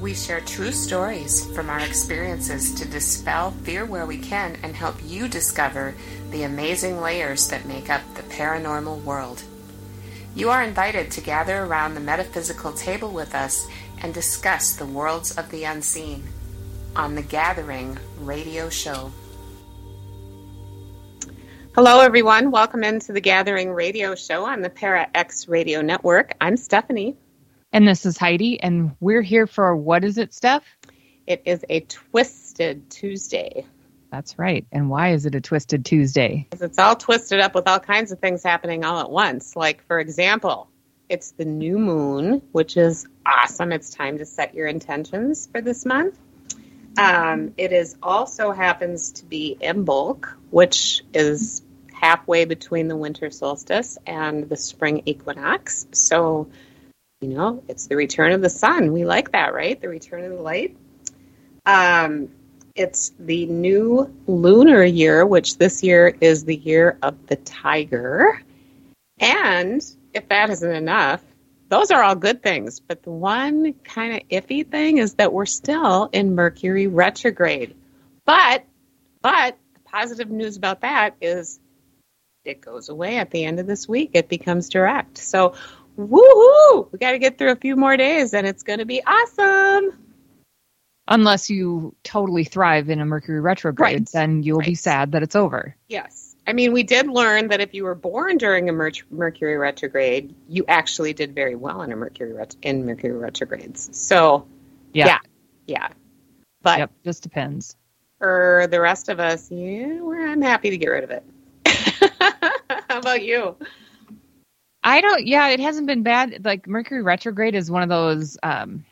We share true stories from our experiences to dispel fear where we can and help you discover the amazing layers that make up the paranormal world. You are invited to gather around the metaphysical table with us and discuss the worlds of the unseen on the Gathering radio show. Hello, everyone. Welcome into the Gathering radio show on the Para X radio network. I'm Stephanie. And this is Heidi, and we're here for what is it, Steph? It is a Twisted Tuesday. That's right. And why is it a Twisted Tuesday? Because it's all twisted up with all kinds of things happening all at once. Like, for example, it's the new moon, which is awesome. It's time to set your intentions for this month. Um, it is also happens to be Imbolc, which is halfway between the winter solstice and the spring equinox. So, you know, it's the return of the sun. We like that, right? The return of the light. Um, it's the new lunar year, which this year is the year of the tiger. And if that isn't enough, those are all good things. But the one kind of iffy thing is that we're still in Mercury retrograde. But, but the positive news about that is it goes away at the end of this week. It becomes direct. So woohoo! We got to get through a few more days and it's going to be awesome. Unless you totally thrive in a Mercury retrograde, Right. then you'll be sad that it's over. Yes. I mean, we did learn that if you were born during a Mer- Mercury retrograde, you actually did very well in a Mercury ret- in Mercury retrogrades. So, Yeah. yeah, yeah. But Yep. Just depends. for the rest of us, yeah, we're, I'm happy to get rid of it. How about you? I don't. Yeah, it hasn't been bad. Like Mercury retrograde is one of those. Um,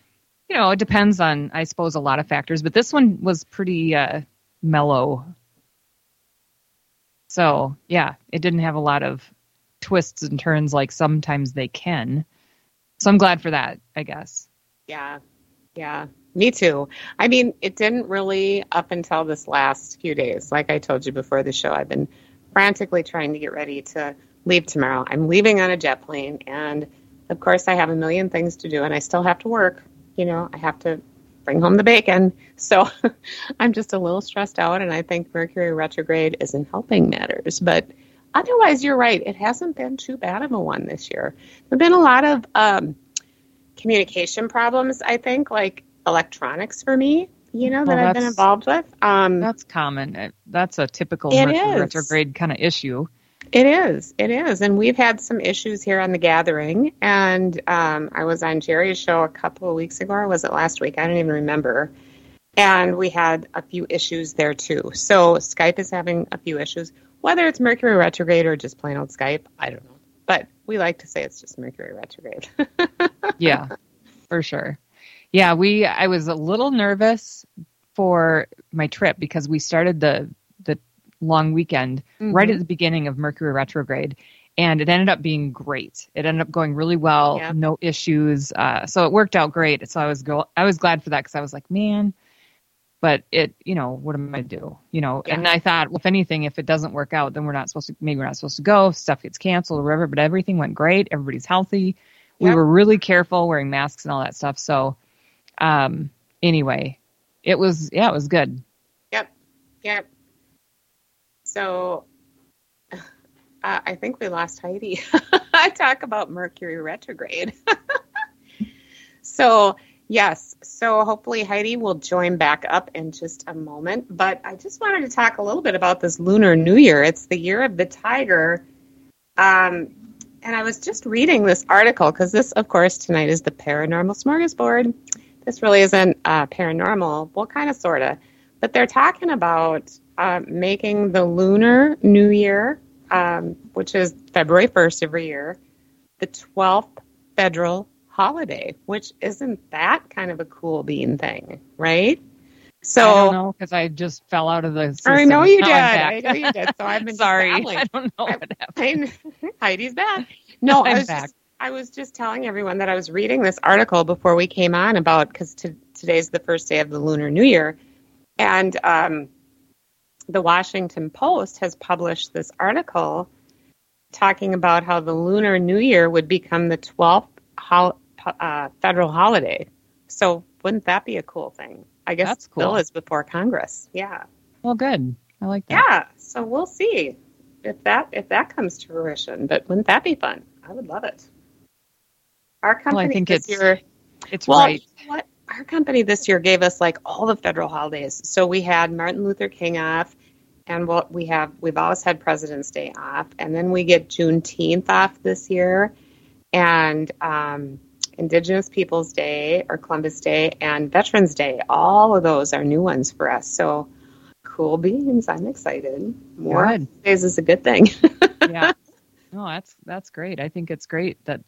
you know, it depends on, I suppose, a lot of factors. But this one was pretty uh, mellow. So yeah, it didn't have a lot of twists and turns like sometimes they can. So I'm glad for that. I guess. Yeah, yeah, me too. I mean, it didn't really up until this last few days. Like I told you before the show, I've been frantically trying to get ready to leave tomorrow. I'm leaving on a jet plane, and of course, I have a million things to do, and I still have to work. You know, I have to bring home the bacon. So I'm just a little stressed out, and I think Mercury retrograde isn't helping matters. But otherwise, you're right. It hasn't been too bad of a one this year. There have been a lot of um, communication problems, I think, like electronics for me, you know, that I've been involved with. Um, That's common. That's a typical It Mercury is. retrograde kind of issue. It is. It is. And we've had some issues here on the gathering. And um, I was on Jerry's show a couple of weeks ago, or was it last week? I don't even remember. And we had a few issues there too. So Skype is having a few issues. Whether it's Mercury retrograde or just plain old Skype, I don't know. But we like to say it's just Mercury retrograde. yeah, for sure. Yeah, we I was a little nervous for my trip because we started the the long weekend right at the beginning of Mercury retrograde and it ended up being great. It ended up going really well, Yeah. no issues. Uh, so it worked out great. So I was go I was glad for that because I was like, man, but it, you know, what am I to do? You know, Yeah. and I thought, well, if anything, if it doesn't work out, then we're not supposed to, maybe we're not supposed to go. Stuff gets canceled or whatever. But everything went great. Everybody's healthy. We Yep. were really careful wearing masks and all that stuff. So, um, anyway, it was, yeah, it was good. Yep. Yep. So uh, I think we lost Heidi. I talk about Mercury retrograde. so Yes. So hopefully Heidi will join back up in just a moment. But I just wanted to talk a little bit about this Lunar New Year. It's the year of the tiger. Um, and I was just reading this article because this, of course, tonight is the paranormal smorgasbord. This really isn't uh, paranormal. Well, kind of, sort of. But they're talking about uh, making the Lunar New Year, um, which is February 1st every year, the 12th federal holiday, which isn't that kind of a cool bean thing, right? So I don't know because I just fell out of the. System. I know you now did. I know you did. So I've been sorry. I don't know what happened. Heidi's back. No, I'm I was back. Just, I was just telling everyone that I was reading this article before we came on about because t- today's the first day of the Lunar New Year, and um, the Washington Post has published this article talking about how the Lunar New Year would become the 12th hol- uh, federal holiday. So wouldn't that be a cool thing? I guess That's cool. bill is before Congress. Yeah. Well, good. I like that. Yeah. So we'll see if that if that comes to fruition. But wouldn't that be fun? I would love it. Our company Well, I think it's year. it's Well, right. you know what? Our company this year gave us like all the federal holidays. So we had Martin Luther King off, and what we have, we've always had President's Day off, and then we get Juneteenth off this year, and um, Indigenous Peoples Day or Columbus Day and Veterans Day. All of those are new ones for us. So cool beans. I'm excited. More Good. days is a good thing. yeah. No, that's that's great. I think it's great that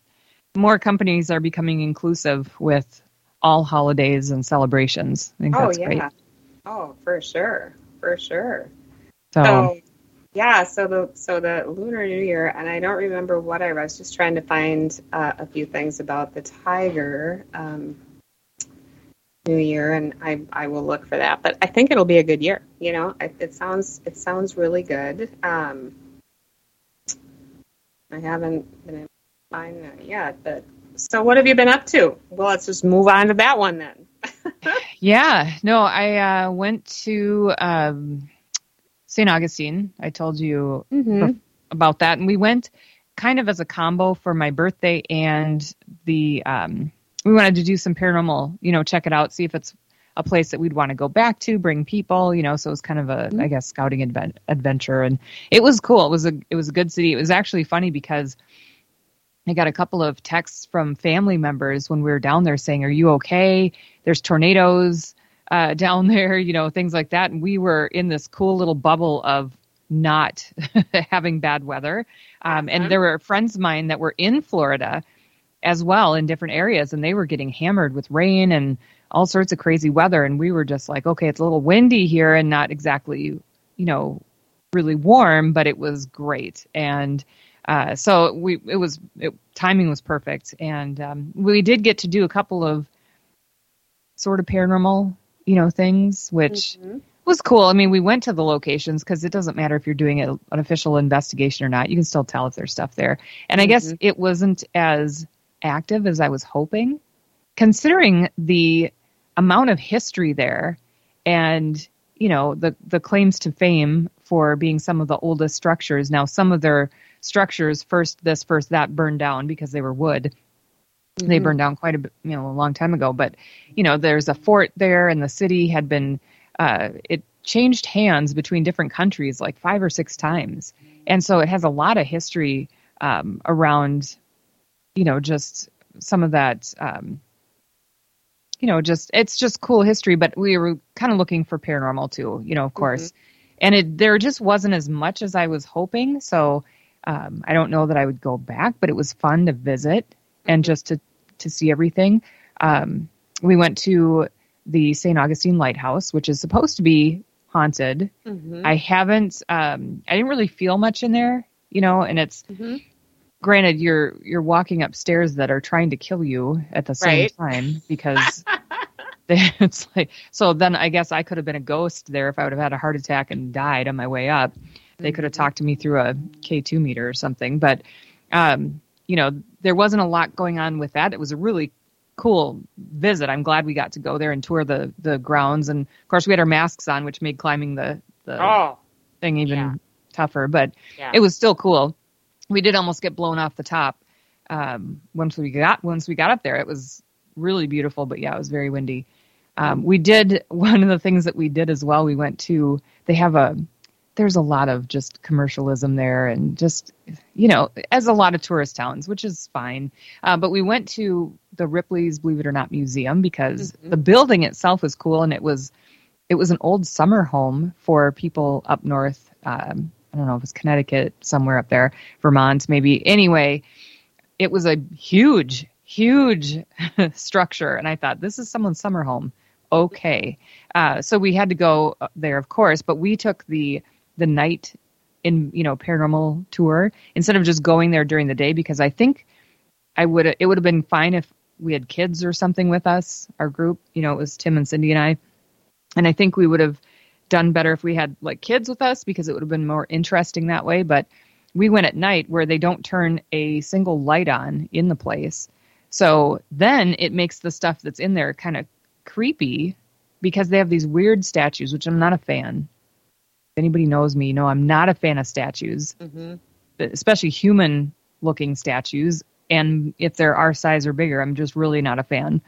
more companies are becoming inclusive with all holidays and celebrations. I think oh that's yeah. great. Oh, for sure. For sure. So, So yeah, so the so the Lunar New Year, and I don't remember what I, was just trying to find uh, a few things about the tiger um, New Year, and I I will look for that. But I think it'll be a good year. You know, it, it sounds it sounds really good. Um, I haven't been able to find that yet, but so what have you been up to? Well, let's just move on to that one then. yeah, no, I uh, went to um, St. Augustine. I told you Mm-hmm. about that, and we went kind of as a combo for my birthday and the um, we wanted to do some paranormal, you know, check it out, see if it's a place that we'd want to go back to, bring people, you know. So it was kind of a, I guess, scouting advent- adventure, and it was cool. It was a it was a good city. It was actually funny because I got a couple of texts from family members when we were down there saying, "Are you okay? There's tornadoes uh, down there, you know, things like that." And we were in this cool little bubble of not having bad weather. Um, and there were friends of mine that were in Florida as well in different areas, and they were getting hammered with rain and all sorts of crazy weather. And we were just like, okay, it's a little windy here and not exactly, you know, really warm, but it was great. And uh, so we, it was, it, timing was perfect. And um, we did get to do a couple of sort of paranormal, you know, things, which Mhm. was cool. I mean, we went to the locations because it doesn't matter if you're doing a, an official investigation or not. You can still tell if there's stuff there. And I guess it wasn't as active as I was hoping, considering the amount of history there and you know the the claims to fame for being some of the oldest structures. Now, some of their structures, first this, first that, burned down because they were wood. They Mhm. burned down quite a bit, you know, a long time ago. But you know, there's a fort there, and the city had been uh, it changed hands between different countries like five or six times, and so it has a lot of history um, around, you know, just some of that. Um, you know, just it's just cool history, but we were kind of looking for paranormal too, you know, of course. And it there just wasn't as much as I was hoping, so um, I don't know that I would go back, but it was fun to visit and just to to see everything. Um, we went to the St. Augustine Lighthouse, which is supposed to be haunted. Mhm. I haven't. Um, I didn't really feel much in there, you know. And it's Mhm. granted you're you're walking upstairs that are trying to kill you at the same Right. time because they, it's like so. Then I guess I could have been a ghost there if I would have had a heart attack and died on my way up. They could have talked to me through a K two meter or something, but um, you know there wasn't a lot going on with that. It was a really cool visit. I'm glad we got to go there and tour the the grounds, and of course we had our masks on, which made climbing the the Oh, thing even yeah. tougher. But yeah. it was still cool. We did almost get blown off the top um, once we got once we got up there. It was really beautiful, but yeah, it was very windy. Um, we did one of the things that we did as well. We went to they have a there's a lot of just commercialism there and just you know as a lot of tourist towns which is fine. Uh, but we went to the ripley's believe it or not museum because mm-hmm. the building itself was cool and it was it was an old summer home for people up north um, i don't know if it's connecticut somewhere up there vermont maybe. Anyway it was a huge huge structure and i thought this is someone's summer home. Okay. Uh, so we had to go there of course but we took the the night in you know paranormal tour instead of just going there during the day because I think I would it would have been fine if we had kids or something with us our group you know it was Tim and Cindy and I. And I think we would have done better if we had like kids with us because it would have been more interesting that way. But we went at night where they don't turn a single light on in the place. So then it makes the stuff that's in there kind of creepy because they have these weird statues which I'm not a fan anybody knows me, you know I'm not a fan of statues, mm-hmm. especially human looking statues. And if they're our size or bigger, I'm just really not a fan.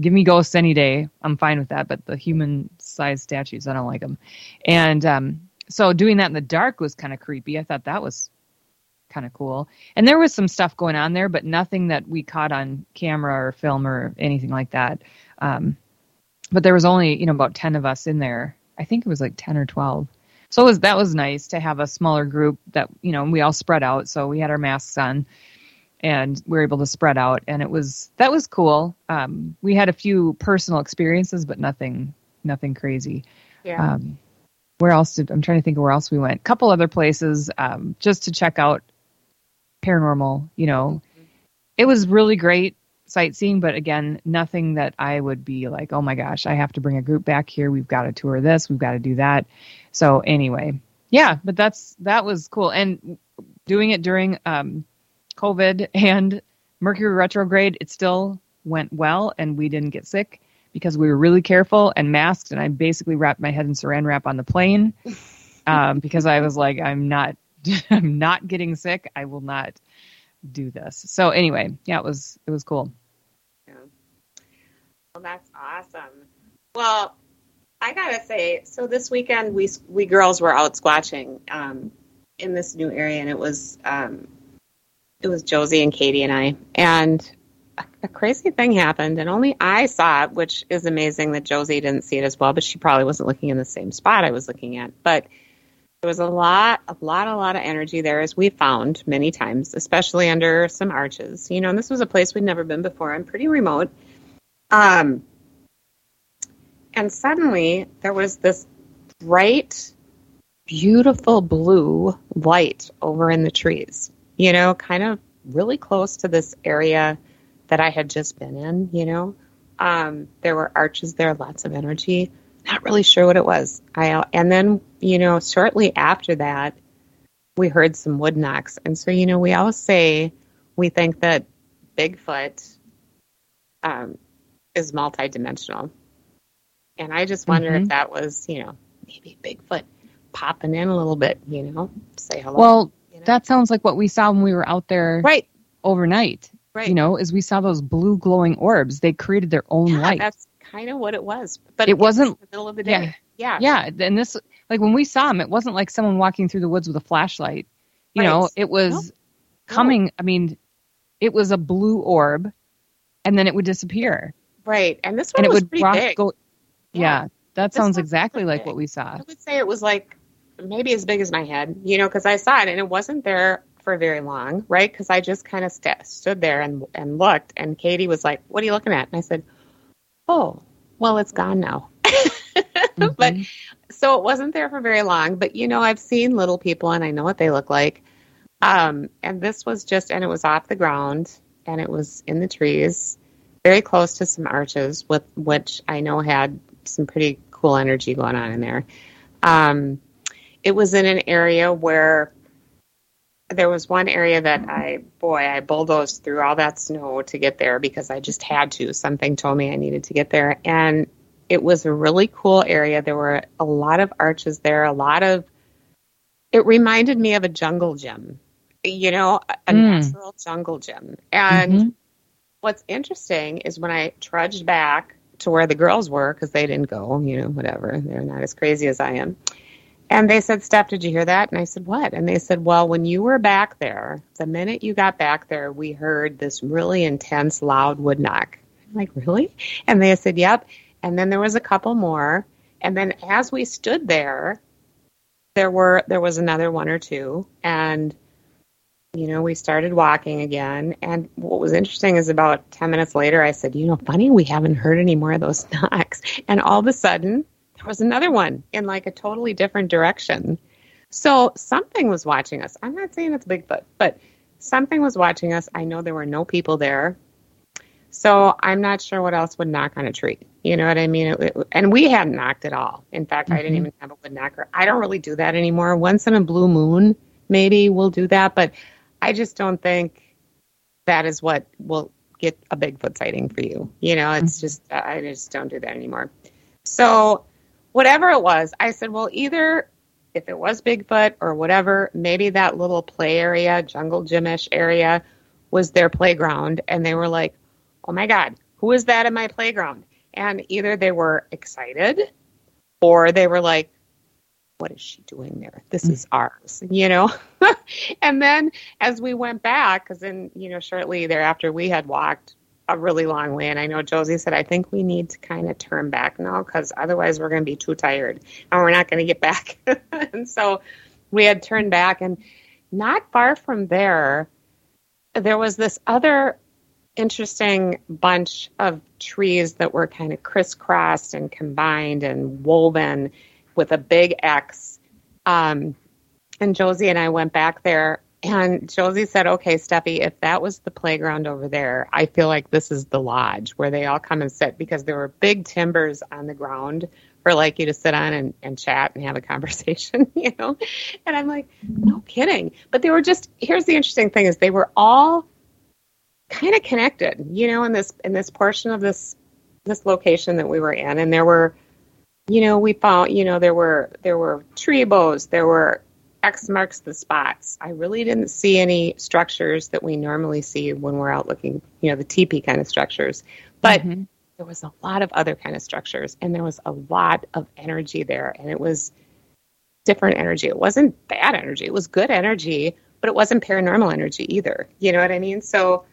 Give me ghosts any day. I'm fine with that. But the human sized statues, I don't like them. And um, so doing that in the dark was kind of creepy. I thought that was kind of cool. And there was some stuff going on there, but nothing that we caught on camera or film or anything like that. Um, but there was only, you know, about 10 of us in there. I think it was like 10 or 12 so was, that was nice to have a smaller group that you know we all spread out. So we had our masks on, and we were able to spread out, and it was that was cool. Um, we had a few personal experiences, but nothing nothing crazy. Yeah. Um, where else did I'm trying to think of where else we went? A couple other places um, just to check out paranormal. You know, mm-hmm. it was really great sightseeing, but again, nothing that I would be like, oh my gosh, I have to bring a group back here. We've got to tour this. We've got to do that. So anyway, yeah, but that's that was cool, and doing it during um, COVID and Mercury retrograde, it still went well, and we didn't get sick because we were really careful and masked. And I basically wrapped my head in Saran wrap on the plane um, because I was like, I'm not, I'm not getting sick. I will not do this. So anyway, yeah, it was it was cool. Yeah. Well, that's awesome. Well, I gotta say, so this weekend we we girls were out squatching um, in this new area, and it was um, it was Josie and Katie and I, and a, a, crazy thing happened, and only I saw it, which is amazing that Josie didn't see it as well, but she probably wasn't looking in the same spot I was looking at, but. There was a lot, a lot, a lot of energy there, as we found many times, especially under some arches. You know, and this was a place we'd never been before and pretty remote. Um, and suddenly there was this bright, beautiful blue light over in the trees, you know, kind of really close to this area that I had just been in, you know. Um, there were arches there, lots of energy. Not really sure what it was. I and then, you know, shortly after that, we heard some wood knocks. And so, you know, we all say we think that Bigfoot um, is multidimensional. And I just wonder mm-hmm. if that was, you know, maybe Bigfoot popping in a little bit, you know, say hello. Well, you know? that sounds like what we saw when we were out there right overnight. Right. You know, as we saw those blue glowing orbs, they created their own yeah, light. That's kind of what it was. But it, it wasn't was the middle of the day. Yeah. Yeah. Yeah. And this, like when we saw him, it wasn't like someone walking through the woods with a flashlight. You right. know, it was nope. coming. Nope. I mean, it was a blue orb, and then it would disappear. Right. And this one and was it would pretty rock, big. Go, yeah, that sounds exactly like what we saw. I would say it was like maybe as big as my head, you know, because I saw it and it wasn't there for very long, right? Because I just kind of st- stood there and and looked, and Katie was like, "What are you looking at?" And I said, "Oh, well, it's gone now." mm-hmm. But so it wasn't there for very long. But you know, I've seen little people and I know what they look like. Um, and this was just, and it was off the ground and it was in the trees, very close to some arches, with which I know had some pretty cool energy going on in there. Um, it was in an area where there was one area that I, boy, I bulldozed through all that snow to get there because I just had to. Something told me I needed to get there. And it was a really cool area. There were a lot of arches there, a lot of, it reminded me of a jungle gym, you know, a mm. natural jungle gym. And mm-hmm. what's interesting is when I trudged back to where the girls were because they didn't go, you know, whatever. They're not as crazy as I am. And they said, Steph, did you hear that? And I said, what? And they said, well, when you were back there, the minute you got back there, we heard this really intense, loud wood knock. I'm like, really? And they said, yep. And then there was a couple more. And then as we stood there, there were there was another one or two. And you know, we started walking again. And what was interesting is about 10 minutes later, I said, you know, funny, we haven't heard any more of those knocks. And all of a sudden, was another one in like a totally different direction. So something was watching us. I'm not saying it's Bigfoot, but something was watching us. I know there were no people there. So I'm not sure what else would knock on a tree. You know what I mean? It, it, and we hadn't knocked at all. In fact, mm-hmm. I didn't mm-hmm. even have a wood knocker. I don't really do that anymore. Once in a blue moon, maybe we'll do that, but I just don't think that is what will get a Bigfoot sighting for you. You know, it's mm-hmm. just I just don't do that anymore. So whatever it was, I said, well, either if it was Bigfoot or whatever, maybe that little play area, jungle gymish area, was their playground, and they were like, oh my god, who is that in my playground? And either they were excited, or they were like, what is she doing there? This hmm. is ours, you know? and then as we went back, because then, you know, shortly thereafter we had walked a really long way. And I know Josie said, I think we need to kind of turn back now because otherwise we're going to be too tired and we're not going to get back. and so we had turned back. And not far from there, there was this other interesting bunch of trees that were kind of crisscrossed and combined and woven with a big X. Um, and Josie and I went back there, and Josie said, "Okay, Steffi, if that was the playground over there, I feel like this is the lodge where they all come and sit because there were big timbers on the ground for like you to sit on and, and chat and have a conversation, you know." And I'm like, "No kidding!" But they were just. Here's the interesting thing: is they were all kind of connected, you know, in this in this portion of this this location that we were in, and there were you know, we found, you know, there were there were tree bows, there were X marks the spots. I really didn't see any structures that we normally see when we're out looking, you know, the teepee kind of structures. But mm-hmm. there was a lot of other kind of structures, and there was a lot of energy there, and it was different energy. It wasn't bad energy; it was good energy, but it wasn't paranormal energy either. You know what I mean? So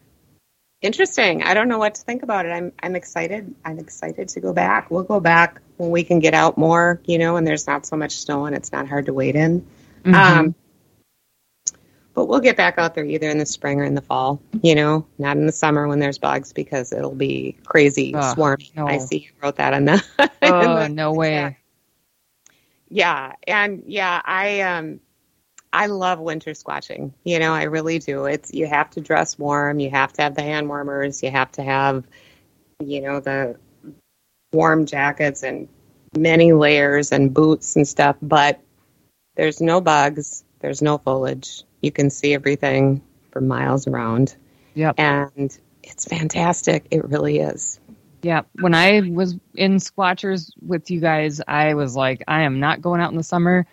interesting. I don't know what to think about it. I'm I'm excited. I'm excited to go back. We'll go back when we can get out more, you know, and there's not so much snow and it's not hard to wade in. Mm-hmm. Um, but we'll get back out there either in the spring or in the fall, you know, not in the summer when there's bugs because it'll be crazy oh, swarming. No. I see you wrote that on the. Oh, the, no way. Yeah. And yeah, I, um, I love winter squatching. You know, I really do. It's you have to dress warm, you have to have the hand warmers, you have to have, you know, the warm jackets and many layers and boots and stuff. But there's no bugs, there's no foliage. You can see everything for miles around. Yep. And it's fantastic. It really is. Yeah. When I was in Squatchers with you guys, I was like, I am not going out in the summer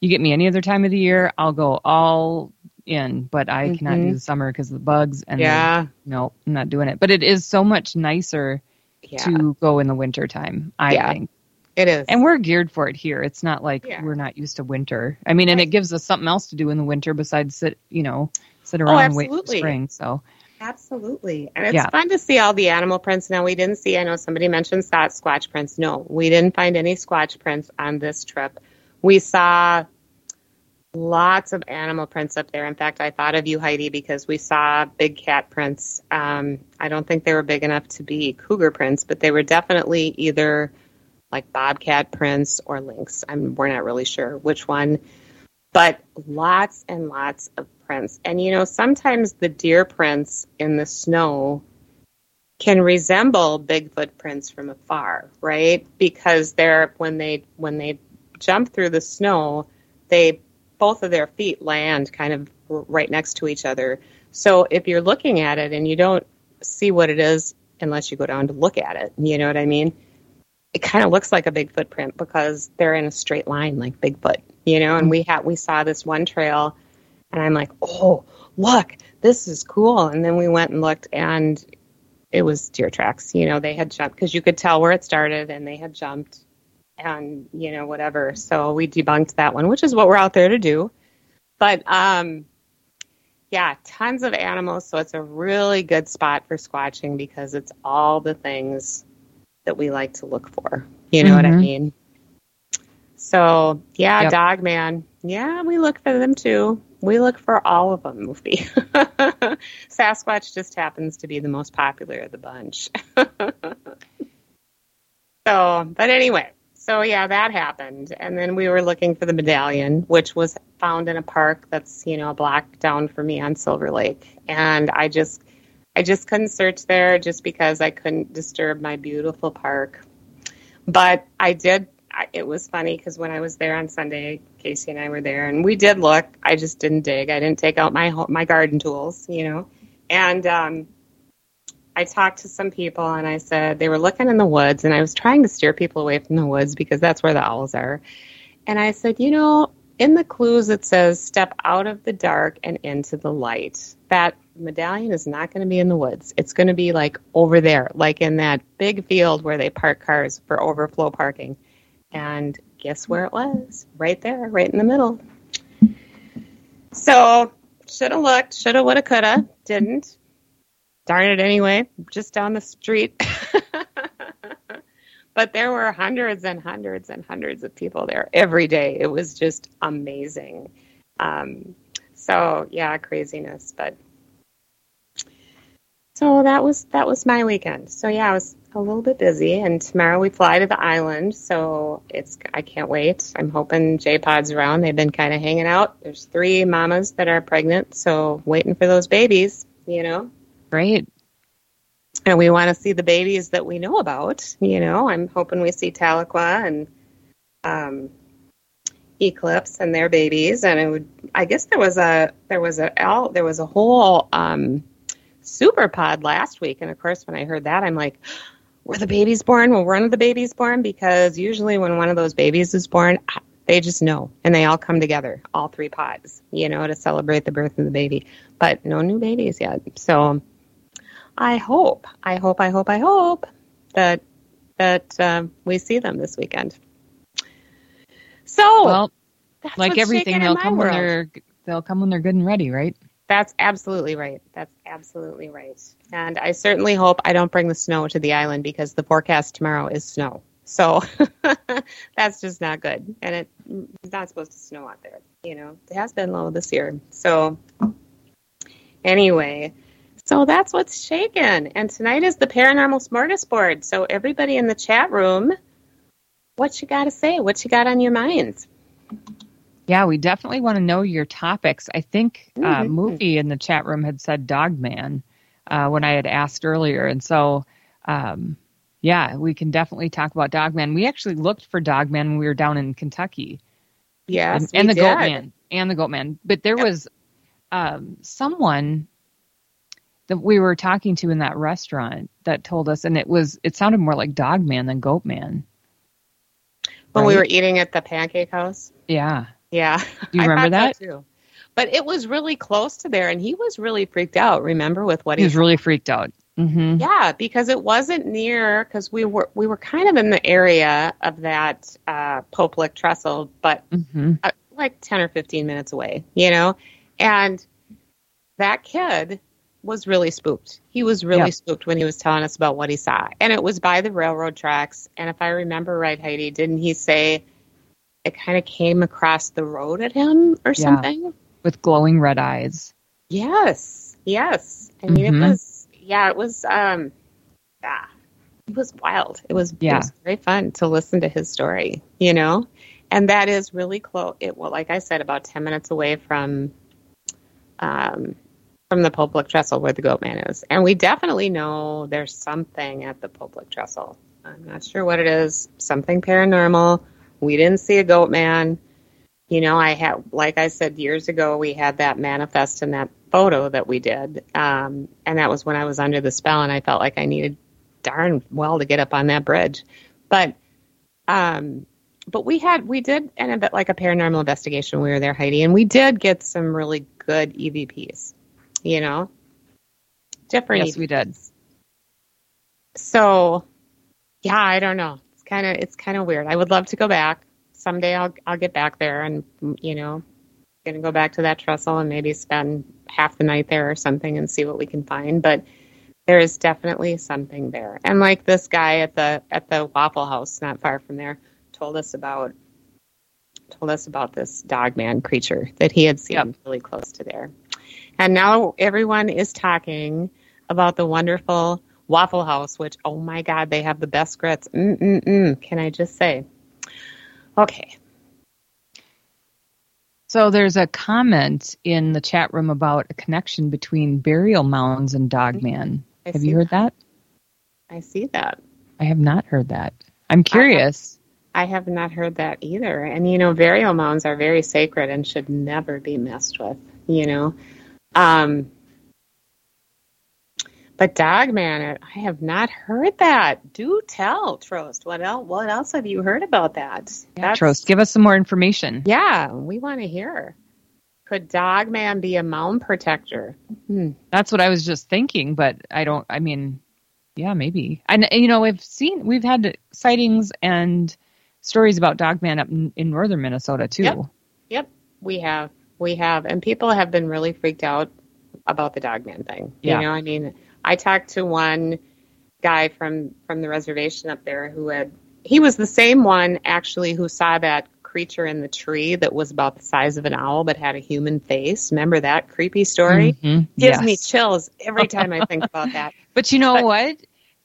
you get me any other time of the year, I'll go all in, but I mm-hmm. cannot do the summer because of the bugs. And yeah, the, no, I'm not doing it. But it is so much nicer yeah. to go in the winter time. I yeah, think it is, and we're geared for it here. It's not like yeah. we're not used to winter. I mean, and it gives us something else to do in the winter besides sit, you know, sit oh, around oh, and wait for spring. So. Absolutely. And it's yeah. fun to see all the animal prints. Now, we didn't see, I know somebody mentioned that squatch prints. No, we didn't find any squatch prints on this trip. We saw lots of animal prints up there. In fact, I thought of you, Heidi, because we saw big cat prints. Um, I don't think they were big enough to be cougar prints, but they were definitely either like bobcat prints or lynx. I'm, we're not really sure which one, but lots and lots of prints. And you know, sometimes the deer prints in the snow can resemble Bigfoot prints from afar, right? Because they're when they when they jump through the snow, they both of their feet land kind of right next to each other. So if you're looking at it and you don't see what it is unless you go down to look at it, you know what I mean? It kind of looks like a big footprint because they're in a straight line like Bigfoot, you know. And we had we saw this one trail, and I'm like, oh, look, this is cool. And then we went and looked, and it was deer tracks. You know, they had jumped because you could tell where it started, and they had jumped, and you know whatever. So we debunked that one, which is what we're out there to do. But um, yeah, tons of animals. So it's a really good spot for squatching because it's all the things that we like to look for. You know mm-hmm. what I mm-hmm. mean? So yeah, yep. dog man. Yeah, we look for them too. We look for all of them, Movie. Sasquatch just happens to be the most popular of the bunch. so, but anyway, so yeah, that happened, and then we were looking for the medallion, which was found in a park that's you know a block down from me on Silver Lake, and I just I just couldn't search there just because I couldn't disturb my beautiful park. But I did. It was funny because when I was there on Sunday, Casey and I were there, and we did look. I just didn't dig. I didn't take out my my garden tools, you know, and um, I talked to some people, and I said they were looking in the woods, and I was trying to steer people away from the woods because that's where the owls are. And I said, you know, in the clues it says step out of the dark and into the light. That medallion is not going to be in the woods. It's going to be like over there, like in that big field where they park cars for overflow parking. And guess where it was? Right there, right in the middle. So, should have looked, should have, would have, could have, didn't. Darn it anyway, just down the street. but there were hundreds and hundreds and hundreds of people there every day. It was just amazing. Um, so yeah, craziness. But so that was that was my weekend. So yeah, I was a little bit busy, and tomorrow we fly to the island. So it's I can't wait. I'm hoping J Pod's around. They've been kind of hanging out. There's three mamas that are pregnant, so waiting for those babies. You know. Great and we want to see the babies that we know about. You know, I'm hoping we see Tahlequah and um, Eclipse and their babies. And it would, I guess there was a there was a there was a whole um, super pod last week, and of course when I heard that, I'm like. Were the babies born? Well Were one of the babies born? Because usually when one of those babies is born, they just know and they all come together all three pods you know to celebrate the birth of the baby but no new babies yet so I hope, I hope, I hope, I hope that that um, we see them this weekend. So, well, like everything, they'll come world. when they're they'll come when they're good and ready, right? That's absolutely right. That's absolutely right. And I certainly hope I don't bring the snow to the island because the forecast tomorrow is snow. So that's just not good. And it's not supposed to snow out there. You know, it has been low this year. So anyway, so that's what's shaken. And tonight is the paranormal smorgasbord. So everybody in the chat room, what you got to say? What you got on your minds? Yeah, we definitely want to know your topics. I think uh, mm-hmm. uh, movie in the chat room had said Dogman uh, when I had asked earlier, and so um, yeah, we can definitely talk about Dogman. We actually looked for Dogman when we were down in Kentucky. Yes, and, and the did. Goatman and the Goatman, but there yep. was um, someone that we were talking to in that restaurant that told us, and it was it sounded more like Dog Man than Goat Man. When right? we were eating at the Pancake House. Yeah. Yeah. Do you remember that? So too. But it was really close to there, and he was really freaked out. Remember with what he, he was really freaked out. Mm-hmm. Yeah, because it wasn't near because we were we were kind of in the area of that uh, Pope Trestle, but mm-hmm. uh, like ten or fifteen minutes away, you know. And that kid was really spooked. He was really yep. spooked when he was telling us about what he saw. And it was by the railroad tracks. And if I remember right, Heidi, didn't he say it kind of came across the road at him or yeah. something? With glowing red eyes. Yes. Yes. I mean, mm-hmm. it was, yeah, it was, um, yeah, it was wild. It was, yeah. it was very fun to listen to his story, you know? And that is really close. It, well, like I said, about 10 minutes away from, um, from the Pope Lick Trestle where the goat man is. And we definitely know there's something at the Pope Lick Trestle. I'm not sure what it is. Something paranormal. We didn't see a goat man. You know, I had, like I said years ago, we had that manifest in that photo that we did. Um, and that was when I was under the spell and I felt like I needed darn well to get up on that bridge. But, um, but we had, we did, and a bit like a paranormal investigation. We were there, Heidi, and we did get some really good EVPs you know? Different. Yes, we did. so yeah, I don't know. Kind of it's kind of weird. I would love to go back someday. I'll I'll get back there and you know, gonna go back to that trestle and maybe spend half the night there or something and see what we can find. But there is definitely something there. And like this guy at the at the Waffle House, not far from there, told us about told us about this dog man creature that he had seen yep. really close to there. And now everyone is talking about the wonderful Waffle House, which, oh my God, they have the best grits. Mm-mm-mm, can I just say? Okay. So there's a comment in the chat room about a connection between burial mounds and Dogman. I have you heard that. that? I see that. I have not heard that. I'm curious. I have, I have not heard that either. And you know, burial mounds are very sacred and should never be messed with. You know, um, but Dogman, I have not heard that. Do tell, Trost. What else? What else have you heard about that? Yeah, Trost, give us some more information. Yeah, we want to hear. Could Dogman be a mound protector? Hmm. That's what I was just thinking, but I don't. I mean, yeah, maybe. And you know, we've seen we've had sightings and stories about Dogman up in, in northern Minnesota too. Yep. yep, we have, we have, and people have been really freaked out about the Dogman thing. Yeah. You know, I mean I talked to one guy from from the reservation up there who had he was the same one actually who saw that creature in the tree that was about the size of an owl but had a human face. Remember that creepy story? Mm-hmm. Gives yes. me chills every time I think about that. But you know but, what?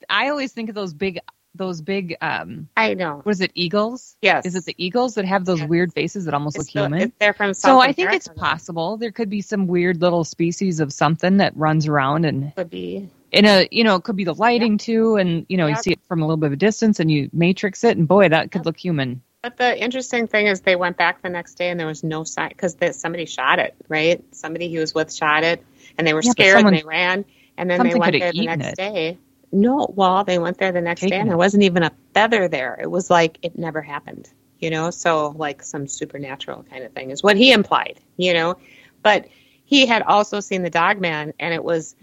I always think of those big those big um I know. What is it, eagles? Yes. Is it the eagles that have those yes. weird faces that almost it's look the, human? they're from South So I think it's possible. There could be some weird little species of something that runs around and could be in a you know, it could be the lighting yep. too and you know, yep. you see it from a little bit of a distance and you matrix it and boy, that could yep. look human. But the interesting thing is they went back the next day and there was no sign because somebody shot it, right? Somebody he was with shot it and they were yeah, scared and they ran and then they went there the next it. day no, well, they went there the next day and there wasn't even a feather there. It was like it never happened, you know? So, like some supernatural kind of thing is what he implied, you know? But he had also seen the dog man and it was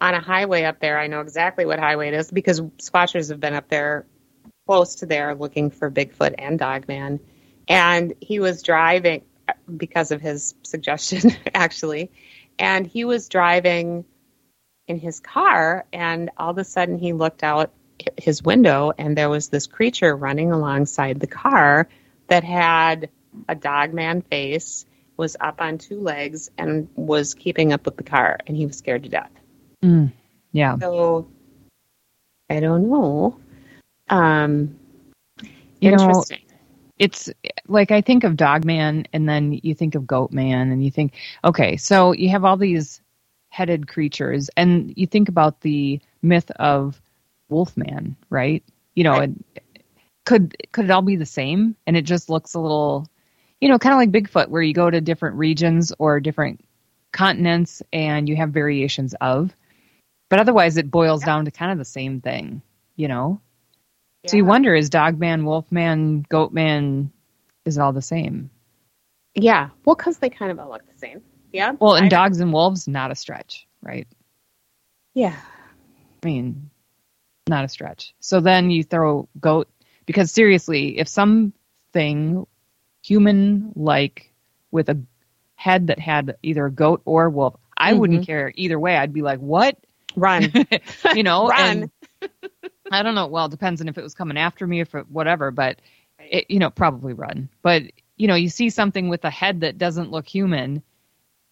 on a highway up there. I know exactly what highway it is because squatchers have been up there close to there looking for Bigfoot and dog man And he was driving uh, because of his suggestion, actually. And he was driving in his car, and all of a sudden he looked out his window, and there was this creature running alongside the car that had a dogman face, was up on two legs, and was keeping up with the car, and he was scared to death. Mm, yeah. So I don't know. Um, you interesting. Know, it's like I think of Dogman, and then you think of Goatman, and you think, okay, so you have all these headed creatures. And you think about the myth of Wolfman, right? You know, right. could could it all be the same? And it just looks a little, you know, kind of like Bigfoot, where you go to different regions or different continents and you have variations of. But otherwise, it boils yeah. down to kind of the same thing, you know. Yeah. So you wonder: is Dogman, Wolfman, Goatman, is it all the same? Yeah, well, because they kind of all look the same. Yeah. Well, and I, dogs and wolves, not a stretch, right? Yeah. I mean, not a stretch. So then you throw goat because seriously, if something human like with a head that had either a goat or a wolf, I mm-hmm. wouldn't care either way. I'd be like, "What? Run!" you know, run. I don't know. Well, it depends on if it was coming after me, if it, whatever. But it, you know, probably run. But you know, you see something with a head that doesn't look human,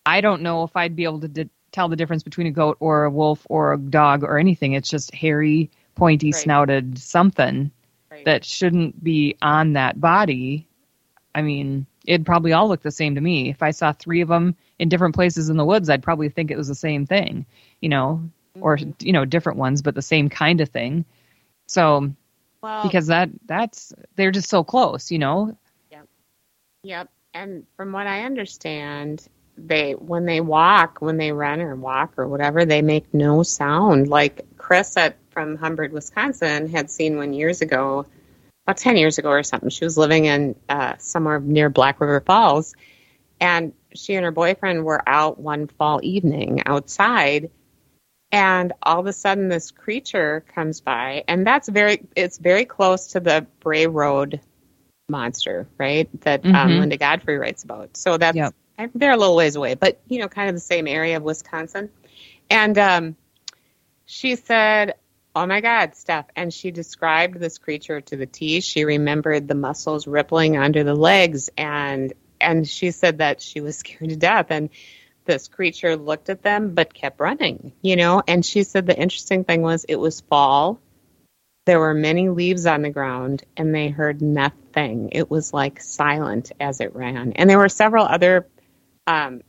I don't know if I'd be able to di- tell the difference between a goat or a wolf or a dog or anything. It's just hairy, pointy right. snouted something right. that shouldn't be on that body. I mean, it'd probably all look the same to me. If I saw three of them in different places in the woods, I'd probably think it was the same thing, you know, mm-hmm. or you know, different ones, but the same kind of thing. So, well, because that that's they're just so close, you know. Yep. Yep. And from what I understand, they when they walk, when they run or walk or whatever, they make no sound. Like Chris at from Humbird, Wisconsin, had seen one years ago, about ten years ago or something. She was living in uh, somewhere near Black River Falls, and she and her boyfriend were out one fall evening outside, and all of a sudden this creature comes by and that's very it's very close to the bray road monster right that um, Mhm. linda godfrey writes about so that's Yep. They're a little ways away but you know kind of the same area of wisconsin and um, she said oh my god steph and she described this creature to the t she remembered the muscles rippling under the legs and and she said that she was scared to death and this creature looked at them but kept running, you know. And she said the interesting thing was it was fall. There were many leaves on the ground and they heard nothing. It was like silent as it ran. And there were several other um,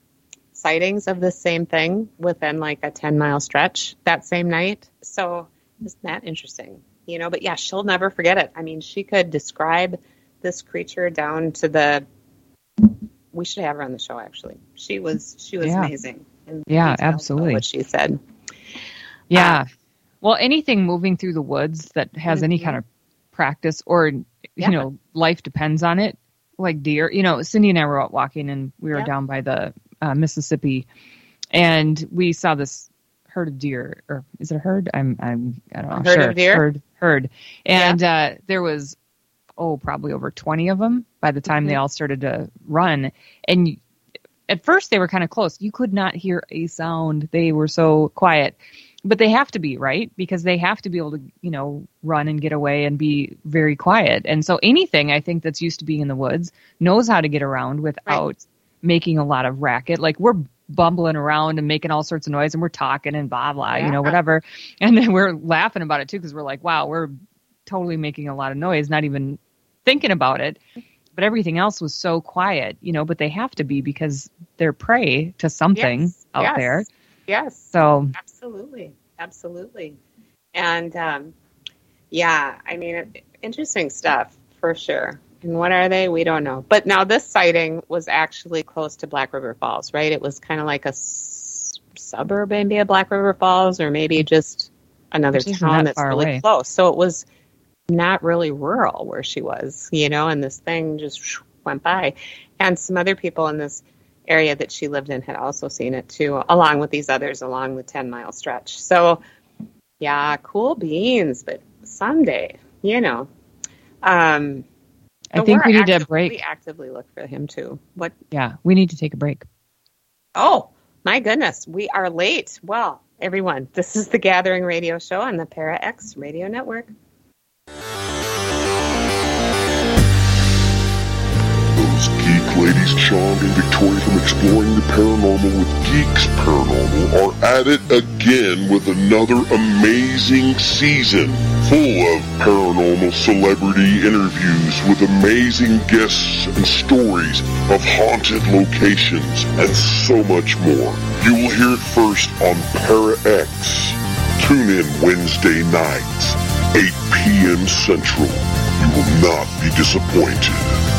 sightings of the same thing within like a 10 mile stretch that same night. So isn't that interesting? You know, but yeah, she'll never forget it. I mean, she could describe this creature down to the we should have her on the show actually. She was she was Yeah. amazing. Yeah, absolutely. What she said. Yeah. well, anything moving through the woods that has any Mhm. kind of practice or, you Yeah. know, life depends on it, like deer. You know, Cindy and I were out walking and we were Yeah. down by the uh, Mississippi and we saw this herd of deer or is it a herd? I'm, I'm, I don't know. A herd sure. of deer? Herd, herd. And uh, there was, oh, probably over 20 of them by the time they Mhm. all started to run. And at first they were kind of close. You could not hear a sound. They were so quiet. But they have to be, right? Because they have to be able to, you know, run and get away and be very quiet. And so anything I think that's used to being in the woods knows how to get around without making a lot of racket. Like we're bumbling around and making all sorts of noise and we're talking and blah blah, you know, whatever. And then we're laughing about it too because we're like, wow, we're totally making a lot of noise, not even thinking about it. But everything else was so quiet, you know, but they have to be because they're prey to something Yes, out yes, there. Yes. So Absolutely. Absolutely. And um, yeah, I mean, interesting stuff for sure. And what are they? We don't know. But now this sighting was actually close to Black River Falls, right? It was kind of like a s- suburb, maybe of Black River Falls, or maybe just another town that that's really away. close. So it was not really rural where she was, you know, and this thing just went by. And some other people in this area that she lived in had also seen it too, along with these others along the 10 mile stretch. So, yeah, cool beans, but someday, you know. Um, I think we need to active- break. We actively look for him too. What? Yeah, we need to take a break. Oh, my goodness, we are late. Well, everyone, this is the Gathering Radio Show on the Para X Radio Network. Ladies, Sean and Victoria from Exploring the Paranormal with Geeks Paranormal, are at it again with another amazing season full of paranormal celebrity interviews with amazing guests and stories of haunted locations and so much more. You will hear it first on Para X. Tune in Wednesday nights, 8 p.m. Central. You will not be disappointed.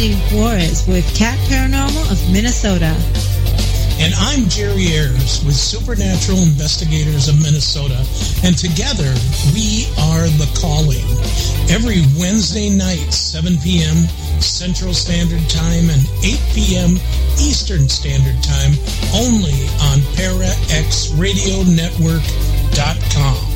I'm Juarez with Cat Paranormal of Minnesota. And I'm Jerry Ayers with Supernatural Investigators of Minnesota. And together, we are The Calling. Every Wednesday night, 7 p.m. Central Standard Time and 8 p.m. Eastern Standard Time, only on ParaXRadioNetwork.com.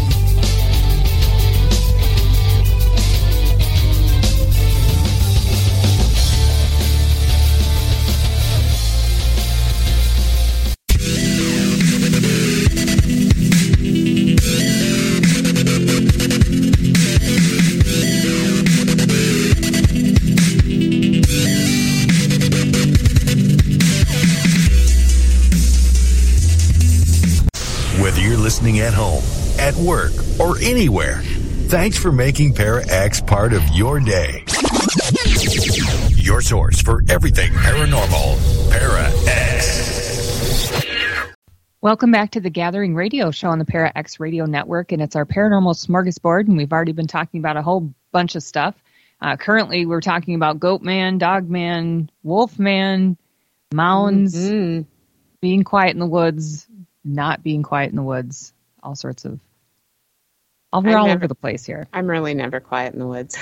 work, or anywhere, thanks for making Para X part of your day. Your source for everything paranormal. Para X. Welcome back to the Gathering Radio Show on the Para X Radio Network, and it's our paranormal smorgasbord. And we've already been talking about a whole bunch of stuff. Uh, currently, we're talking about Goat Man, Dog Man, Wolf Man, Mounds, Mm. being quiet in the woods, not being quiet in the woods, all sorts of All, we're I'm all never- over the place here. I'm really never quiet in the woods.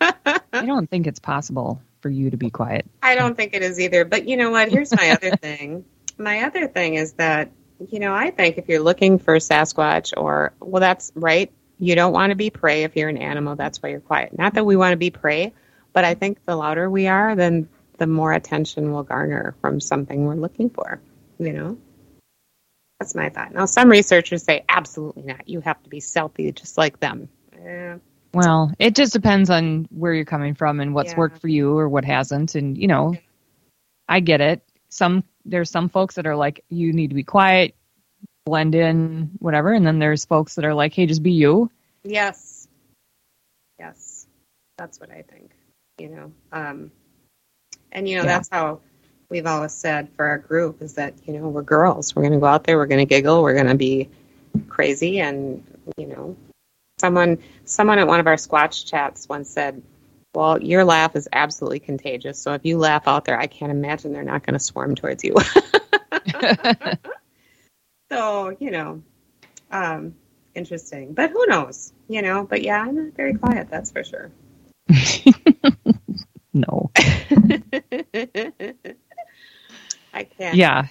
I don't think it's possible for you to be quiet. I don't think it is either. But you know what? Here's my other thing. My other thing is that, you know, I think if you're looking for Sasquatch or, well, that's right. You don't want to be prey if you're an animal. That's why you're quiet. Not that we want to be prey, but I think the louder we are, then the more attention we'll garner from something we're looking for, you know? That's my thought. Now, some researchers say absolutely not. You have to be stealthy just like them. Eh, Well, it just depends on where you're coming from and what's Yeah. worked for you or what hasn't. And you know, I get it. Some there's some folks that are like, you need to be quiet, blend in, whatever. And then there's folks that are like, hey, just be you. Yes. Yes. That's what I think. You know. Um and you know, Yeah. that's how we've always said for our group is that, you know, we're girls. We're gonna go out there, we're gonna giggle, we're gonna be crazy and you know someone someone at one of our squatch chats once said, Well, your laugh is absolutely contagious. So if you laugh out there, I can't imagine they're not gonna swarm towards you. so, you know, um, interesting. But who knows? You know, but yeah, I'm not very quiet, that's for sure. no. I can't. Yeah.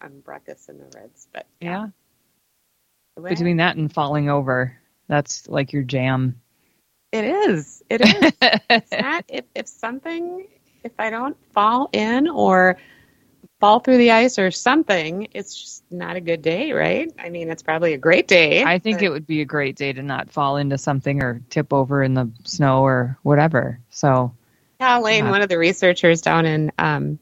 I'm Breckus and the Reds, but Yeah. Well, Between that and falling over, that's like your jam. it is. It is. it's not if if something if I don't fall in or fall through the ice or something, it's just not a good day, right? I mean, it's probably a great day. I think it would be a great day to not fall into something or tip over in the snow or whatever. So, Yeah, Lane, Yeah. one of the researchers down in um,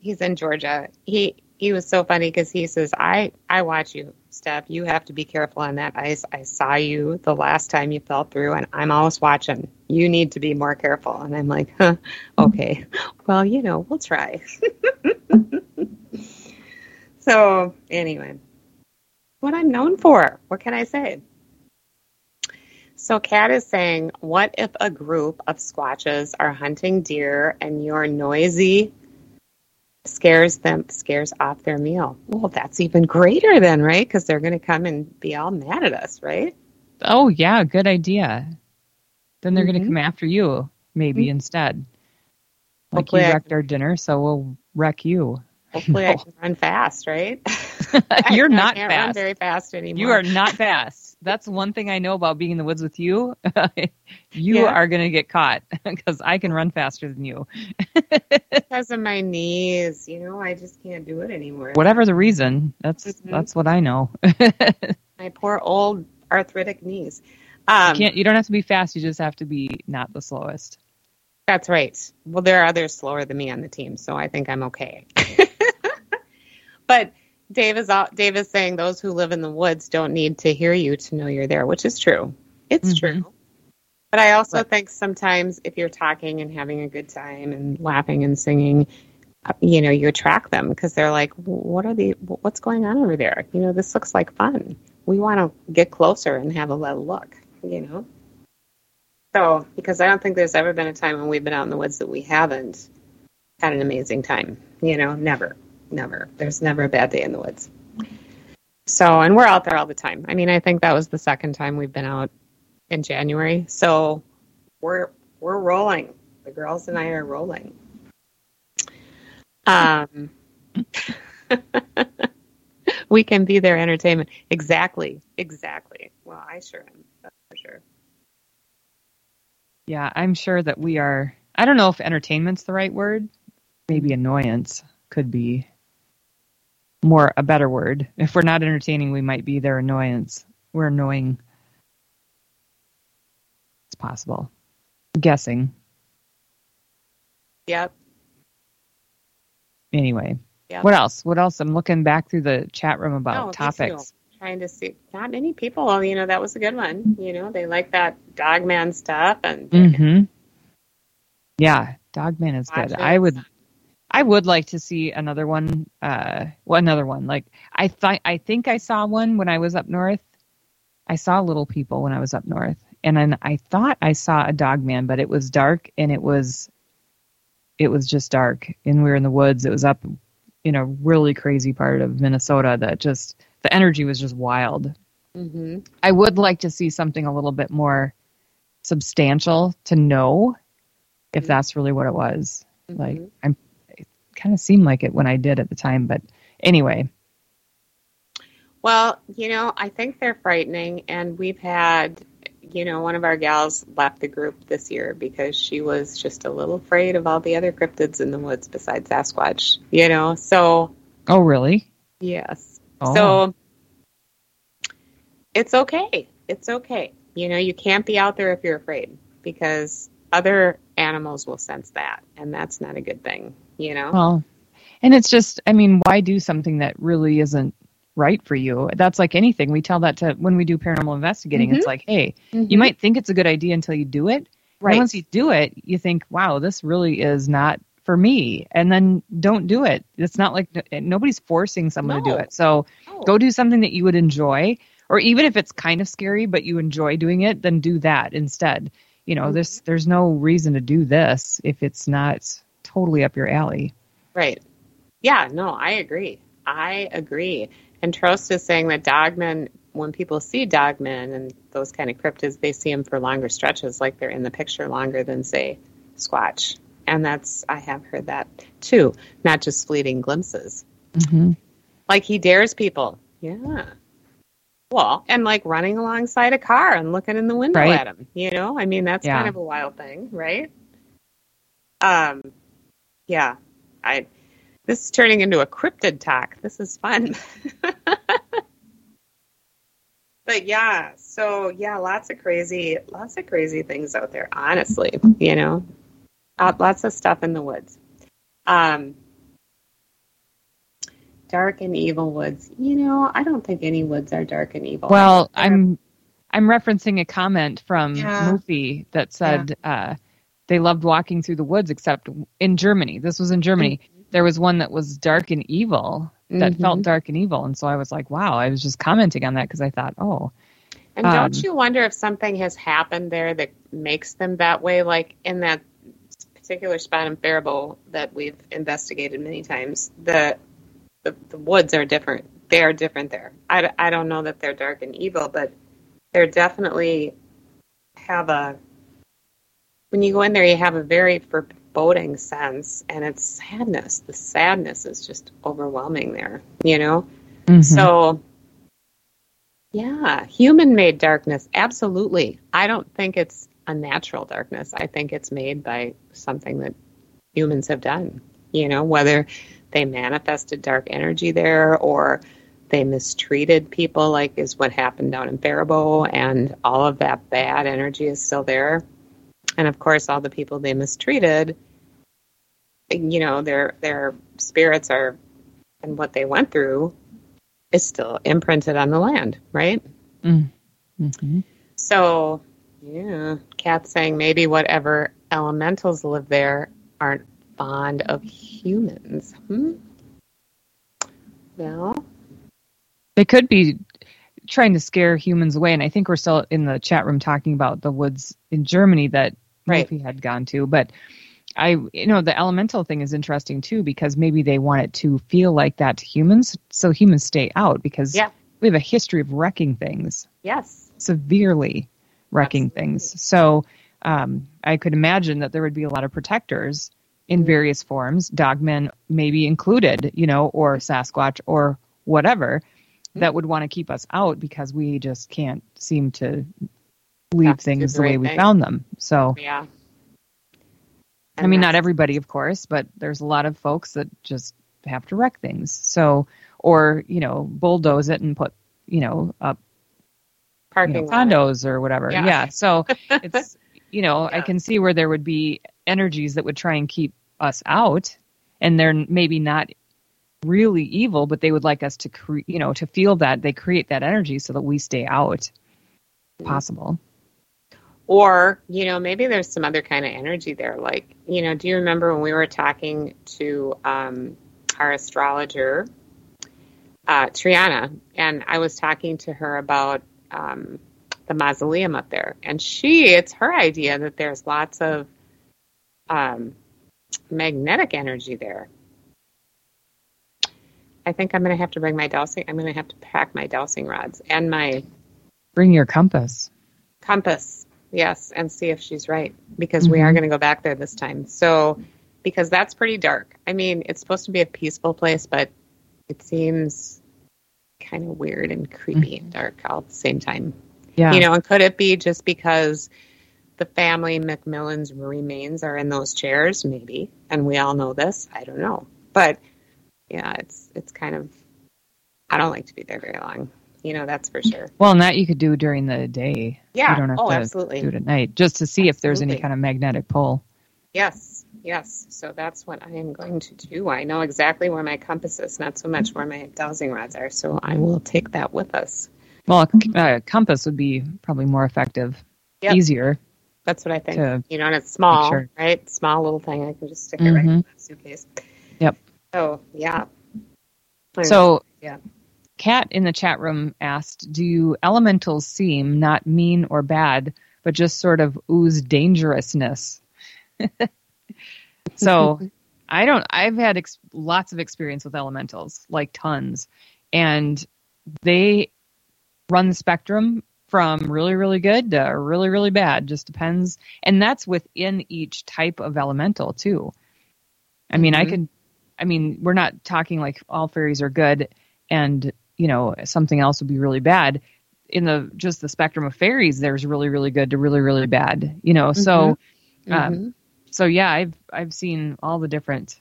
he's in Georgia. He he was so funny because he says, "I I watch you, Steph. You have to be careful on that ice. I saw you the last time you fell through, and I'm always watching. You need to be more careful." And I'm like, "Huh, okay. Well, you know, we'll try." so anyway, what I'm known for. What can I say? So Kat is saying, what if a group of squatches are hunting deer and your noisy scares them scares off their meal? Well, that's even greater then, right? Because they're going to come and be all mad at us, right? oh yeah, good idea. Then they're going Mhm. to come after you, maybe instead. Like Hopefully you wrecked our dinner, so we'll wreck you. Hopefully, I can run fast, right? You're not fast. very fast anymore. You are not fast. That's one thing I know about being in the woods with you. you Yeah. are going to get caught because I can run faster than you. because of my knees. You know, I just can't do it anymore. Whatever the reason, that's Mhm. that's what I know. My poor old arthritic knees. Um, you can't. You don't have to be fast. You just have to be not the slowest. That's right. Well, there are others slower than me on the team, so I think I'm okay. but Dave is all, Dave is saying those who live in the woods don't need to hear you to know you're there, which is true. It's Mhm. true. But I also Right. think sometimes if you're talking and having a good time and laughing and singing, uh, you know, you attract them because they're like, "What are the? What's going on over there? You know, this looks like fun. We want to get closer and have a little look." You know. So, because I don't think there's ever been a time when we've been out in the woods that we haven't had an amazing time. You know, never, never. There's never a bad day in the woods. So, and we're out there all the time. I mean, I think that was the second time we've been out in January. So, we're we're rolling. The girls and I are rolling. Um, we can be their entertainment. Exactly, exactly. Well, I sure am. That's for sure. Yeah, I'm sure that we are. I don't know if entertainment's the right word. Maybe annoyance could be more a better word. If we're not entertaining, we might be their annoyance. We're annoying. It's possible. guessing. Yep. Anyway, Yep. what else? What else? I'm looking back through the chat room about topics. Trying to see. Not many people. You know, that was a good one. You know, they like that Dogman stuff, and mm-hmm. Yeah, Dogman is good. I would, I would like to see another one. Uh, well, another one. Like I thought, I think I saw one when I was up north. I saw little people when I was up north, and then I thought I saw a dog man, but it was dark and it was, it was just dark, and we were in the woods. It was up in a really crazy part of Minnesota that just the energy was just wild. Mm-hmm. I would like to see something a little bit more substantial to know if Mhm. that's really what it was. Like Mhm. I'm kind of seemed like it when I did at the time, but anyway. Well, you know, I think they're frightening, and we've had, you know, one of our gals left the group this year because she was just a little afraid of all the other cryptids in the woods besides Sasquatch, you know. So, Oh, really? yes. Oh. So, it's okay. It's okay. You know, you can't be out there if you're afraid because other animals will sense that, and that's not a good thing, you know? Well, and it's just, I mean, why do something that really isn't right for you? That's like anything. We tell that to when we do paranormal investigating. It's like, hey, you might think it's a good idea until you do it. Mm-hmm. Right. And once you do it, you think, wow, this really is not for me. And then don't do it. It's not like nobody's forcing someone to do it. So Oh. go do something that you would enjoy. Or even if it's kind of scary, but you enjoy doing it, then do that instead. You know, Mhm. there's there's no reason to do this if it's not totally up your alley. Right. Yeah, no, I agree. I agree. And Trost is saying that dogmen, when people see dogmen and those kind of cryptids, they see them for longer stretches, like they're in the picture longer than, say, Squatch. And that's, I have heard that too, not just fleeting glimpses. Mm-hmm. Like he dares people. Yeah. Well, and like running alongside a car and looking in the window Right. at him. You know, I mean, that's Yeah. kind of a wild thing, right? Um, yeah. I. This is turning into a cryptid talk. This is fun. but yeah, so yeah, lots of crazy, lots of crazy things out there. Honestly, you know, uh, lots of stuff in the woods. Um, dark and evil woods. You know, I don't think any woods are dark and evil. Well, I'm I'm referencing a comment from Yeah. Mufi that said uh, they loved walking through the woods, except in Germany. This was in Germany. Mm-hmm. There was one that was dark and evil that Mhm. felt dark and evil, and so I was like, wow. I was just commenting on that because I thought, oh, And don't Um, you wonder if something has happened there that makes them that way? Like in that particular spot in Faribault that we've investigated many times, the, the the woods are different. They are different there. I, I don't know that they're dark and evil, but they're definitely have a. When you go in there, you have a very foreboding sense, and it's sadness. The sadness is just overwhelming there. You know. mhm. So, yeah, human made darkness, absolutely. I don't think it's a natural darkness. I think it's made by something that humans have done. You know, whether they manifested dark energy there or they mistreated people, like is what happened down in Faribault, and all of that bad energy is still there. And of course, all the people they mistreated, you know, their their spirits are and what they went through is still imprinted on the land, right? Mhm. So, yeah, Kat's saying maybe whatever elementals live there aren't fond of humans. Hmm? Well, they could be trying to scare humans away, and I think we're still in the chat room talking about the woods in Germany that Right. Mufi had gone to, but. I, you know, the elemental thing is interesting too because maybe they want it to feel like that to humans, so humans stay out because Yeah. we have a history of wrecking things, yes. severely wrecking Absolutely. things. So um, I could imagine that there would be a lot of protectors in various forms, dogmen maybe included, you know, or Sasquatch or whatever, that would want to keep us out because we just can't seem to leave do things the way right we found them. So. Yeah. I mean, not everybody, of course, but there's a lot of folks that just have to wreck things. So, or you know, bulldoze it and put, you know, up you parking know, condos or whatever. Yeah. Yeah. So it's, you know, I can see where there would be energies that would try and keep us out, and they're maybe not really evil, but they would like us to, you know, to feel that they create that energy so that we stay out. Possible. Or, you know, maybe there's some other kind of energy there. Like, you know, do you remember when we were talking to um, our astrologer, uh, Triana, and I was talking to her about um, the mausoleum up there? And she, it's her idea that there's lots of um, magnetic energy there. I think I'm going to have to bring my dowsing. I'm going to have to pack my dowsing rods and my Bring your compass. Compass, yes, and see if she's right because we are Mhm. going to go back there this time. So, because that's pretty dark. I mean, it's supposed to be a peaceful place, but it seems kind of weird and creepy and dark all at the same time. Yeah. You know, and could it be just because the family Macmillan's remains are in those chairs? Maybe, and we all know this. I don't know, but yeah, it's it's kind of. I don't like to be there very long. You know, that's for sure. well, and that you could do during the day. Yeah. You don't have oh, to absolutely. do it at night just to see if there's any kind of magnetic pull. Yes, yes. So that's what I am going to do. I know exactly where my compass is, not so much where my dowsing rods are. So I will take that with us. Well, a uh, compass would be probably more effective, Yep. easier. That's what I think. To you know, and it's small, sure. right? Small little thing. I can just stick it right mm-hmm. in the suitcase. Yep. Oh, so yeah. So, yeah. Kat in the chat room asked, "Do elementals seem not mean or bad, but just sort of ooze dangerousness?" so, I don't. I've had ex- lots of experience with elementals, like tons, and they run the spectrum from really, really good to really, really bad. Just depends, and that's within each type of elemental too. I mean, I Mhm. could. I mean, we're not talking like all fairies are good and you know something else would be really bad in the just the spectrum of fairies there's really really good to really really bad you know so um, Mhm. so yeah i've i've seen all the different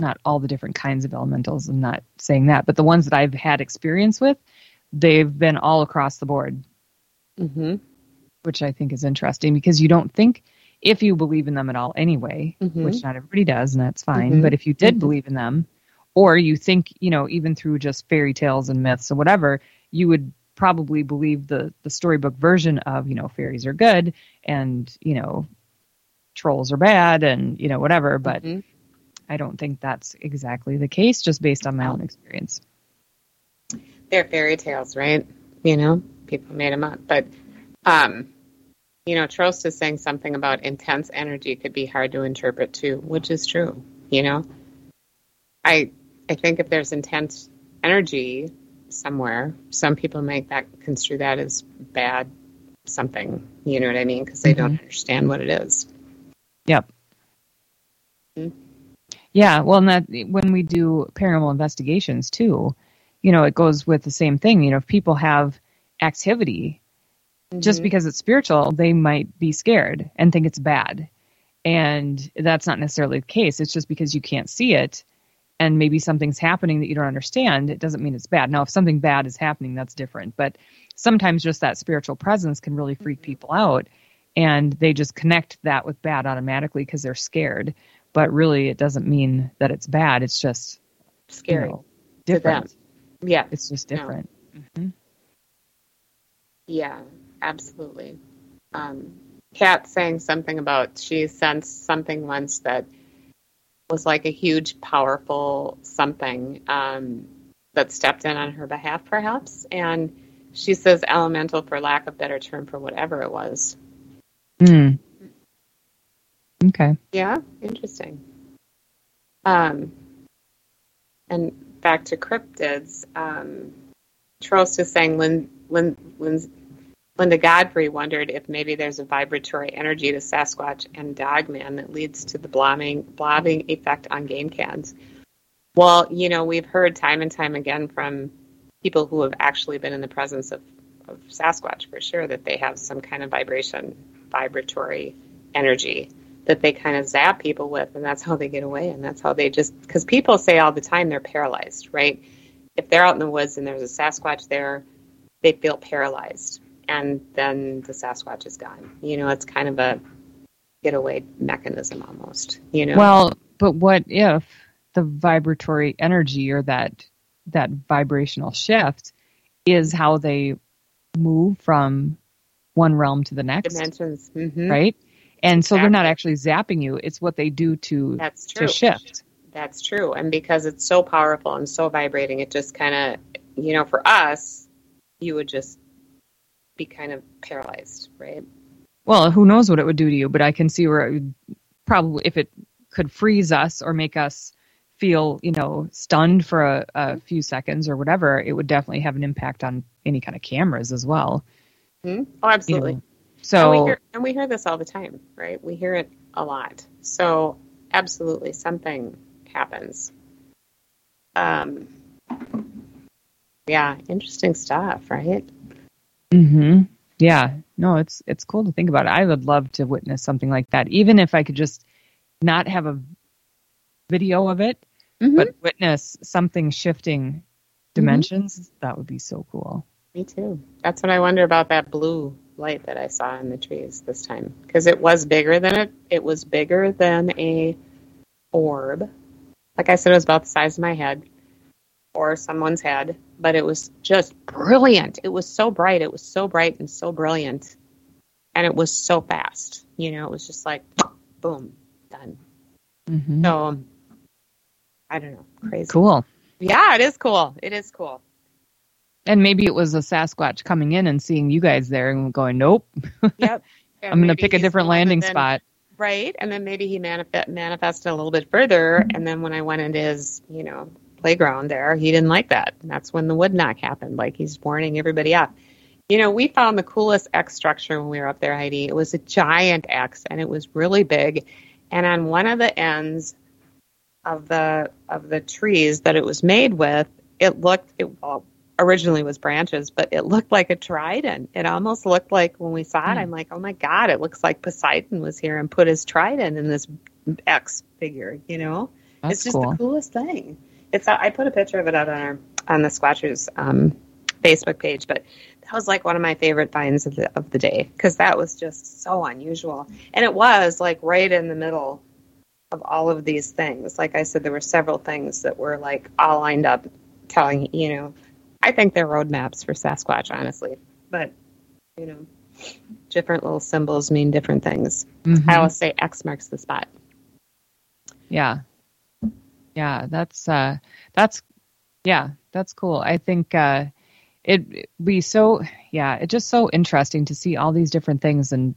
not all the different kinds of elementals i'm not saying that but the ones that i've had experience with they've been all across the board Mhm. which i think is interesting because you don't think if you believe in them at all anyway Mhm. which not everybody does and that's fine Mhm. but if you did Mhm. believe in them or you think you know even through just fairy tales and myths or whatever you would probably believe the the storybook version of you know fairies are good and you know trolls are bad and you know whatever but Mhm. i don't think that's exactly the case just based on my own experience they're fairy tales, right? You know, people made them up. But, um, you know, Trost is saying something about intense energy could be hard to interpret too, which is true. You know, I I think if there's intense energy somewhere, some people make that construe that as bad something. You know what I mean? Because they don't understand what it is. Yep. Mhm. Yeah, well, and that when we do paranormal investigations too, you know, it goes with the same thing. You know, if people have activity, just Mhm. because it's spiritual, they might be scared and think it's bad, and that's not necessarily the case. It's just because you can't see it, and maybe something's happening that you don't understand. It doesn't mean it's bad. Now, if something bad is happening, that's different. But sometimes just that spiritual presence can really freak people out, and they just connect that with bad automatically because they're scared. But really, it doesn't mean that it's bad. It's just you scary. know, to them. different. Yeah. It's just No. different. hmm Yeah, absolutely. Um, Kat saying something about she sensed something once that was like a huge, powerful something um, that stepped in on her behalf, perhaps. And she says elemental, for lack of better term, for whatever it was. Mm. Okay. Yeah, interesting. Um, and back to cryptids, um, Trost is saying Linda Godfrey wondered if maybe there's a vibratory energy to Sasquatch and Dogman that leads to the blobbing, blobbing effect on game cams. Well, you know, we've heard time and time again from people who have actually been in the presence of, of Sasquatch for sure that they have some kind of vibration, vibratory energy that they kind of zap people with, and that's how they get away. And that's how they just, because people say all the time they're paralyzed, right? If they're out in the woods and there's a Sasquatch there, they feel paralyzed. And then the Sasquatch is gone. You know, it's kind of a getaway mechanism almost, you know? Well, but what if the vibratory energy or that that vibrational shift is how they move from one realm to the next, dimensions. hmm right? And so they're not actually zapping you; it's what they do to That's true. to shift. That's true. And because it's so powerful and so vibrating, it just kind of, you know, for us, you would just be kind of paralyzed, right? Well, who knows what it would do to you? But I can see where it would probably, if it could freeze us or make us feel, you know, stunned for a, a few seconds or whatever, it would definitely have an impact on any kind of cameras as well. Hmm? Oh, absolutely. You know, so and we, hear, and we hear this all the time, right? We hear it a lot. So absolutely, something happens. Um, yeah, interesting stuff, right? hmm Yeah, no, it's it's cool to think about. It. I would love to witness something like that, even if I could just not have a video of it, Mhm. but witness something shifting dimensions. That would be so cool. Me too. That's what I wonder about that blue light that I saw in the trees this time because it was bigger than it. It was bigger than a orb. Like I said, it was about the size of my head or someone's head, but it was just brilliant. It was so bright. It was so bright and so brilliant, and it was so fast. You know, it was just like boom, done. hmm So I don't know, crazy. Cool. Yeah, it is cool. It is cool. And maybe it was a Sasquatch coming in and seeing you guys there and going, "Nope, Yep. I'm going to pick a different landing spot." Right. And then maybe he manifest, manifested a little bit further. And then when I went into his, you know, playground there, he didn't like that. And that's when the wood knock happened. Like he's warning everybody up. You know, we found the coolest X structure when we were up there, Heidi. It was a giant X and it was really big. And on one of the ends of the of the trees that it was made with, it looked it well, originally was branches, but it looked like a trident. It almost looked like when we saw it, Hmm. I'm like, oh my god, it looks like Poseidon was here and put his trident in this X figure. You know, That's it's just cool. the coolest thing. It's I put a picture of it out on our on the Squatchers um, Facebook page, but that was like one of my favorite finds of the of the day because that was just so unusual, and it was like right in the middle of all of these things. Like I said, there were several things that were like all lined up, telling you know, I think they're roadmaps for Sasquatch, honestly, but you know, different little symbols mean different things. Mhm. I always say X marks the spot. Yeah. Yeah, that's uh that's yeah, that's cool. I think uh it be so yeah, it's just so interesting to see all these different things and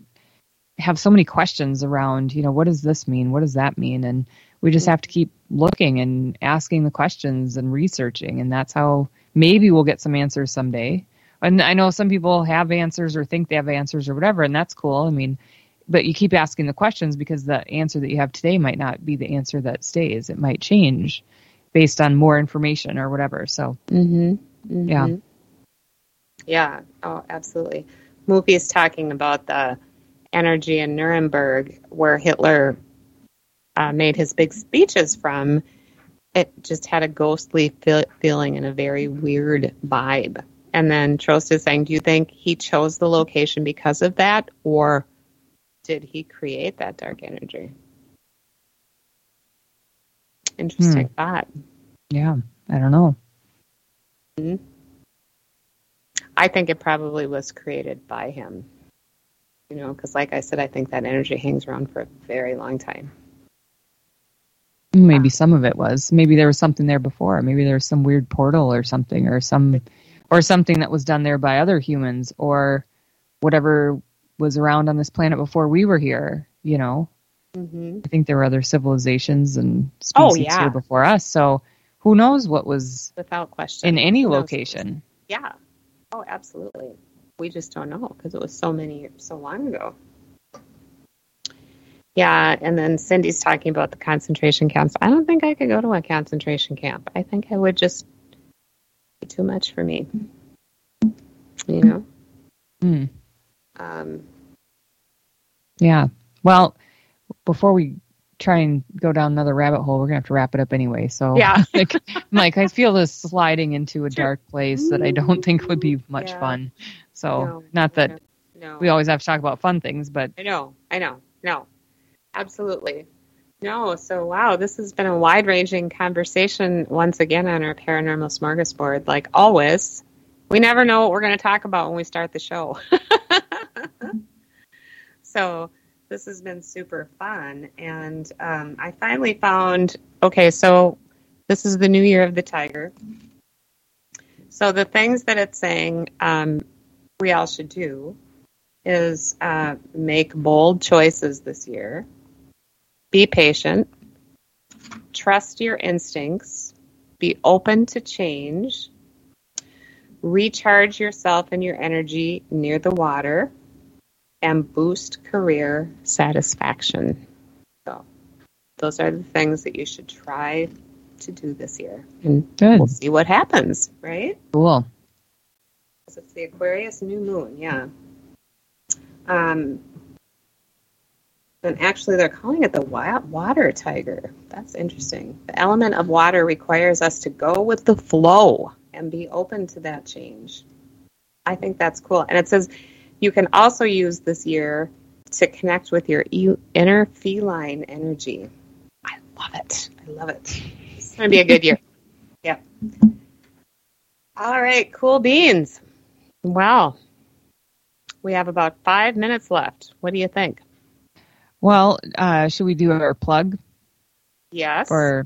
have so many questions around, you know, what does this mean? What does that mean? And we just have to keep looking and asking the questions and researching and that's how maybe we'll get some answers someday. And I know some people have answers or think they have answers or whatever, and that's cool. I mean, but you keep asking the questions because the answer that you have today might not be the answer that stays. It might change based on more information or whatever. So, Mm-hmm. Yeah. Yeah. Oh, absolutely. Mufi is talking about the energy in Nuremberg where Hitler uh, made his big speeches from. It just had a ghostly feel- feeling and a very weird vibe. And then Trost is saying, do you think he chose the location because of that, or did he create that dark energy? Interesting hmm. thought. yeah, I don't know. Mm-hmm. I think it probably was created by him. You know, because like I said, I think that energy hangs around for a very long time. Maybe some of it was. Maybe there was something there before. Maybe there was some weird portal or something, or some, or something that was done there by other humans, or whatever was around on this planet before we were here. You know, Mm-hmm. I think there were other civilizations and species Oh, yeah. here before us. So, who knows what was Without question. in any location? Yeah. Oh, absolutely. We just don't know because it was so many, so long ago. Yeah, and then Cindy's talking about the concentration camps. I don't think I could go to a concentration camp. I think I would just be too much for me. You know? Hmm. Um, Yeah. Well, before we try and go down another rabbit hole, we're gonna have to wrap it up anyway. So Yeah. like, like I feel this sliding into a dark place that I don't think would be much Yeah. fun. So No, not that no. we always have to talk about fun things, but I know, I know, no, absolutely. No, so wow, this has been a wide ranging conversation once again on our paranormal smorgasbord. Like always, we never know what we're going to talk about when we start the show. so this has been super fun. And um, I finally found okay, so this is the new year of the tiger. So the things that it's saying um, we all should do is uh, make bold choices this year, be patient, trust your instincts, be open to change, recharge yourself and your energy near the water, and boost career satisfaction. So, those are the things that you should try to do this year. And Good. we'll see what happens, right? Cool. So it's the Aquarius new moon, yeah. Um, and actually, they're calling it the water tiger. That's interesting. The element of water requires us to go with the flow and be open to that change. I think that's cool. And it says you can also use this year to connect with your inner feline energy. I love it. I love it. It's going to be a good year. Yep. All right, cool beans. Well, we have about five minutes left. What do you think? Well, uh, should we do our plug Yes. for?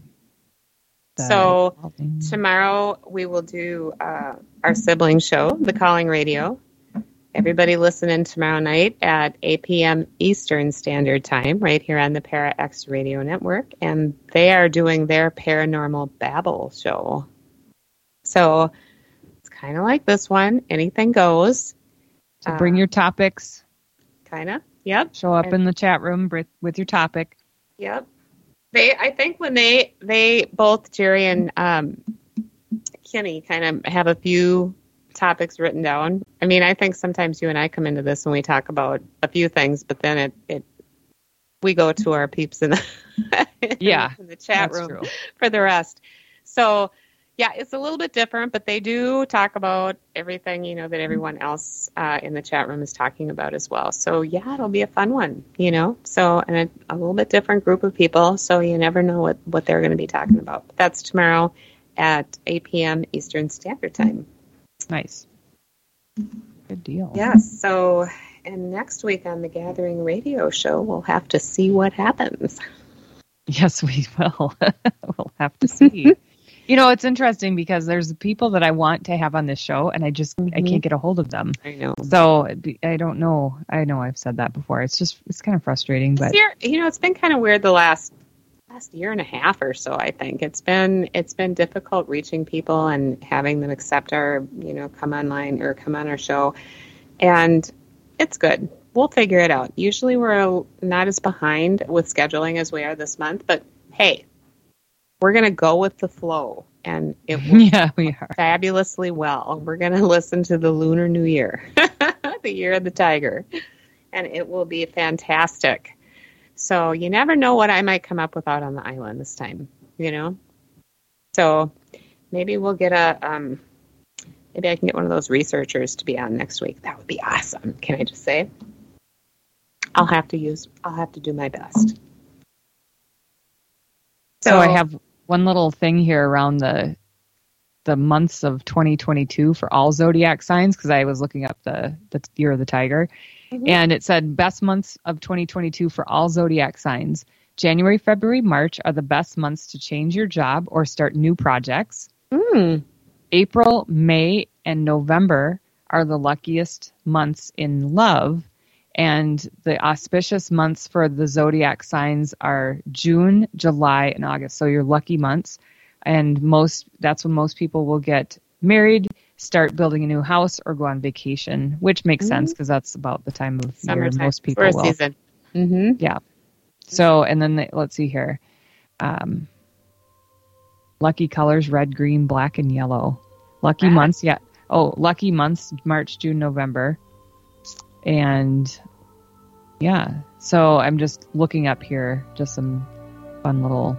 the- So tomorrow we will do uh, our sibling show, The Calling Radio. Everybody listen in tomorrow night at 8 p.m. Eastern Standard Time, right here on the Para X Radio Network, and they are doing their Paranormal Babble show. So it's kind of like this one. Anything goes. So bring your topics. Kind of. Yep. Show up And- in the chat room with, with your topic. Yep. They, I think when they, they both Jerry and um, Kenny kind of have a few topics written down. I mean, I think sometimes you and I come into this and we talk about a few things, but then it, it we go to our peeps in the Yeah, in the chat room true. for the rest. So yeah, it's a little bit different, but they do talk about everything you know that everyone else uh, in the chat room is talking about as well. So yeah, it'll be a fun one, you know. So and a, a little bit different group of people, so you never know what what they're going to be talking about. But that's tomorrow at 8 p.m. Eastern Standard Time. Nice. Good deal. Yes. So and next week on the Gathering Radio Show, we'll have to see what happens. Yes, we will. we'll have to see. you know, it's interesting because there's people that I want to have on this show, and I just I Mhm. can't get a hold of them. I know. So I don't know. I know I've said that before. It's just it's kind of frustrating, but year, you know, it's been kind of weird the last last year and a half or so. I think it's been it's been difficult reaching people and having them accept our you know come online or come on our show, and it's good. We'll figure it out. Usually, we're not as behind with scheduling as we are this month, but hey, we're gonna go with the flow, and it will yeah, we are. fabulously well. We're going to listen to the Lunar New Year, the year of the tiger, and it will be fantastic. So you never know what I might come up with out on the island this time, you know? So maybe we'll get a, um, maybe I can get one of those researchers to be on next week. That would be awesome. Can I just say? I'll have to use, I'll have to do my best. So I have one little thing here around the the months of 2022 for all zodiac signs because I was looking up the the year of the tiger, and it said best months of 2022 for all zodiac signs. January, February, March are the best months to change your job or start new projects. Mm. April, May, and November are the luckiest months in love. And the auspicious months for the zodiac signs are June, July, and August. So your lucky months. And most that's when most people will get married, start building a new house, or go on vacation, which makes sense because that's about the time of year most people first will. season. Mm-hmm. Yeah. So, and then the, let's see here. Um, lucky colors red, green, black, and yellow. Lucky Right. months, yeah. Oh, lucky months March, June, November. And yeah. So I'm just looking up here, just some fun little.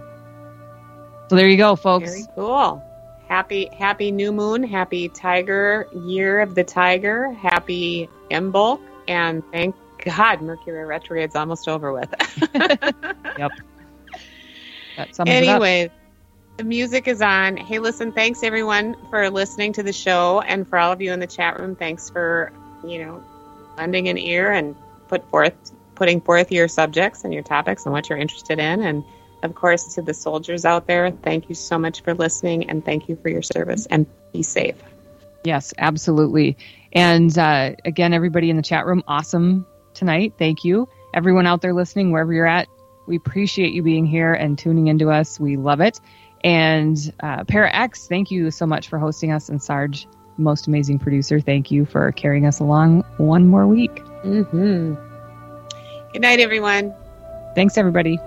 So there you go, folks. Very cool. Happy happy new moon, happy tiger year of the tiger, happy Imbolc, and thank God Mercury retrograde's almost over with. Yep. That sums it up. anyway, the music is on. Hey, listen, thanks everyone for listening to the show, and for all of you in the chat room, thanks for you know lending an ear and put forth putting forth your subjects and your topics and what you're interested in, and of course to the soldiers out there, thank you so much for listening, and thank you for your service, and be safe. Yes, absolutely. And uh, again, everybody in the chat room, awesome tonight. Thank you. Everyone out there listening, wherever you're at, we appreciate you being here and tuning into us. We love it. And uh, Para X, thank you so much for hosting us, and Sarge most amazing producer, thank you for carrying us along one more week. Mm-hmm. Good night, everyone. Thanks, everybody.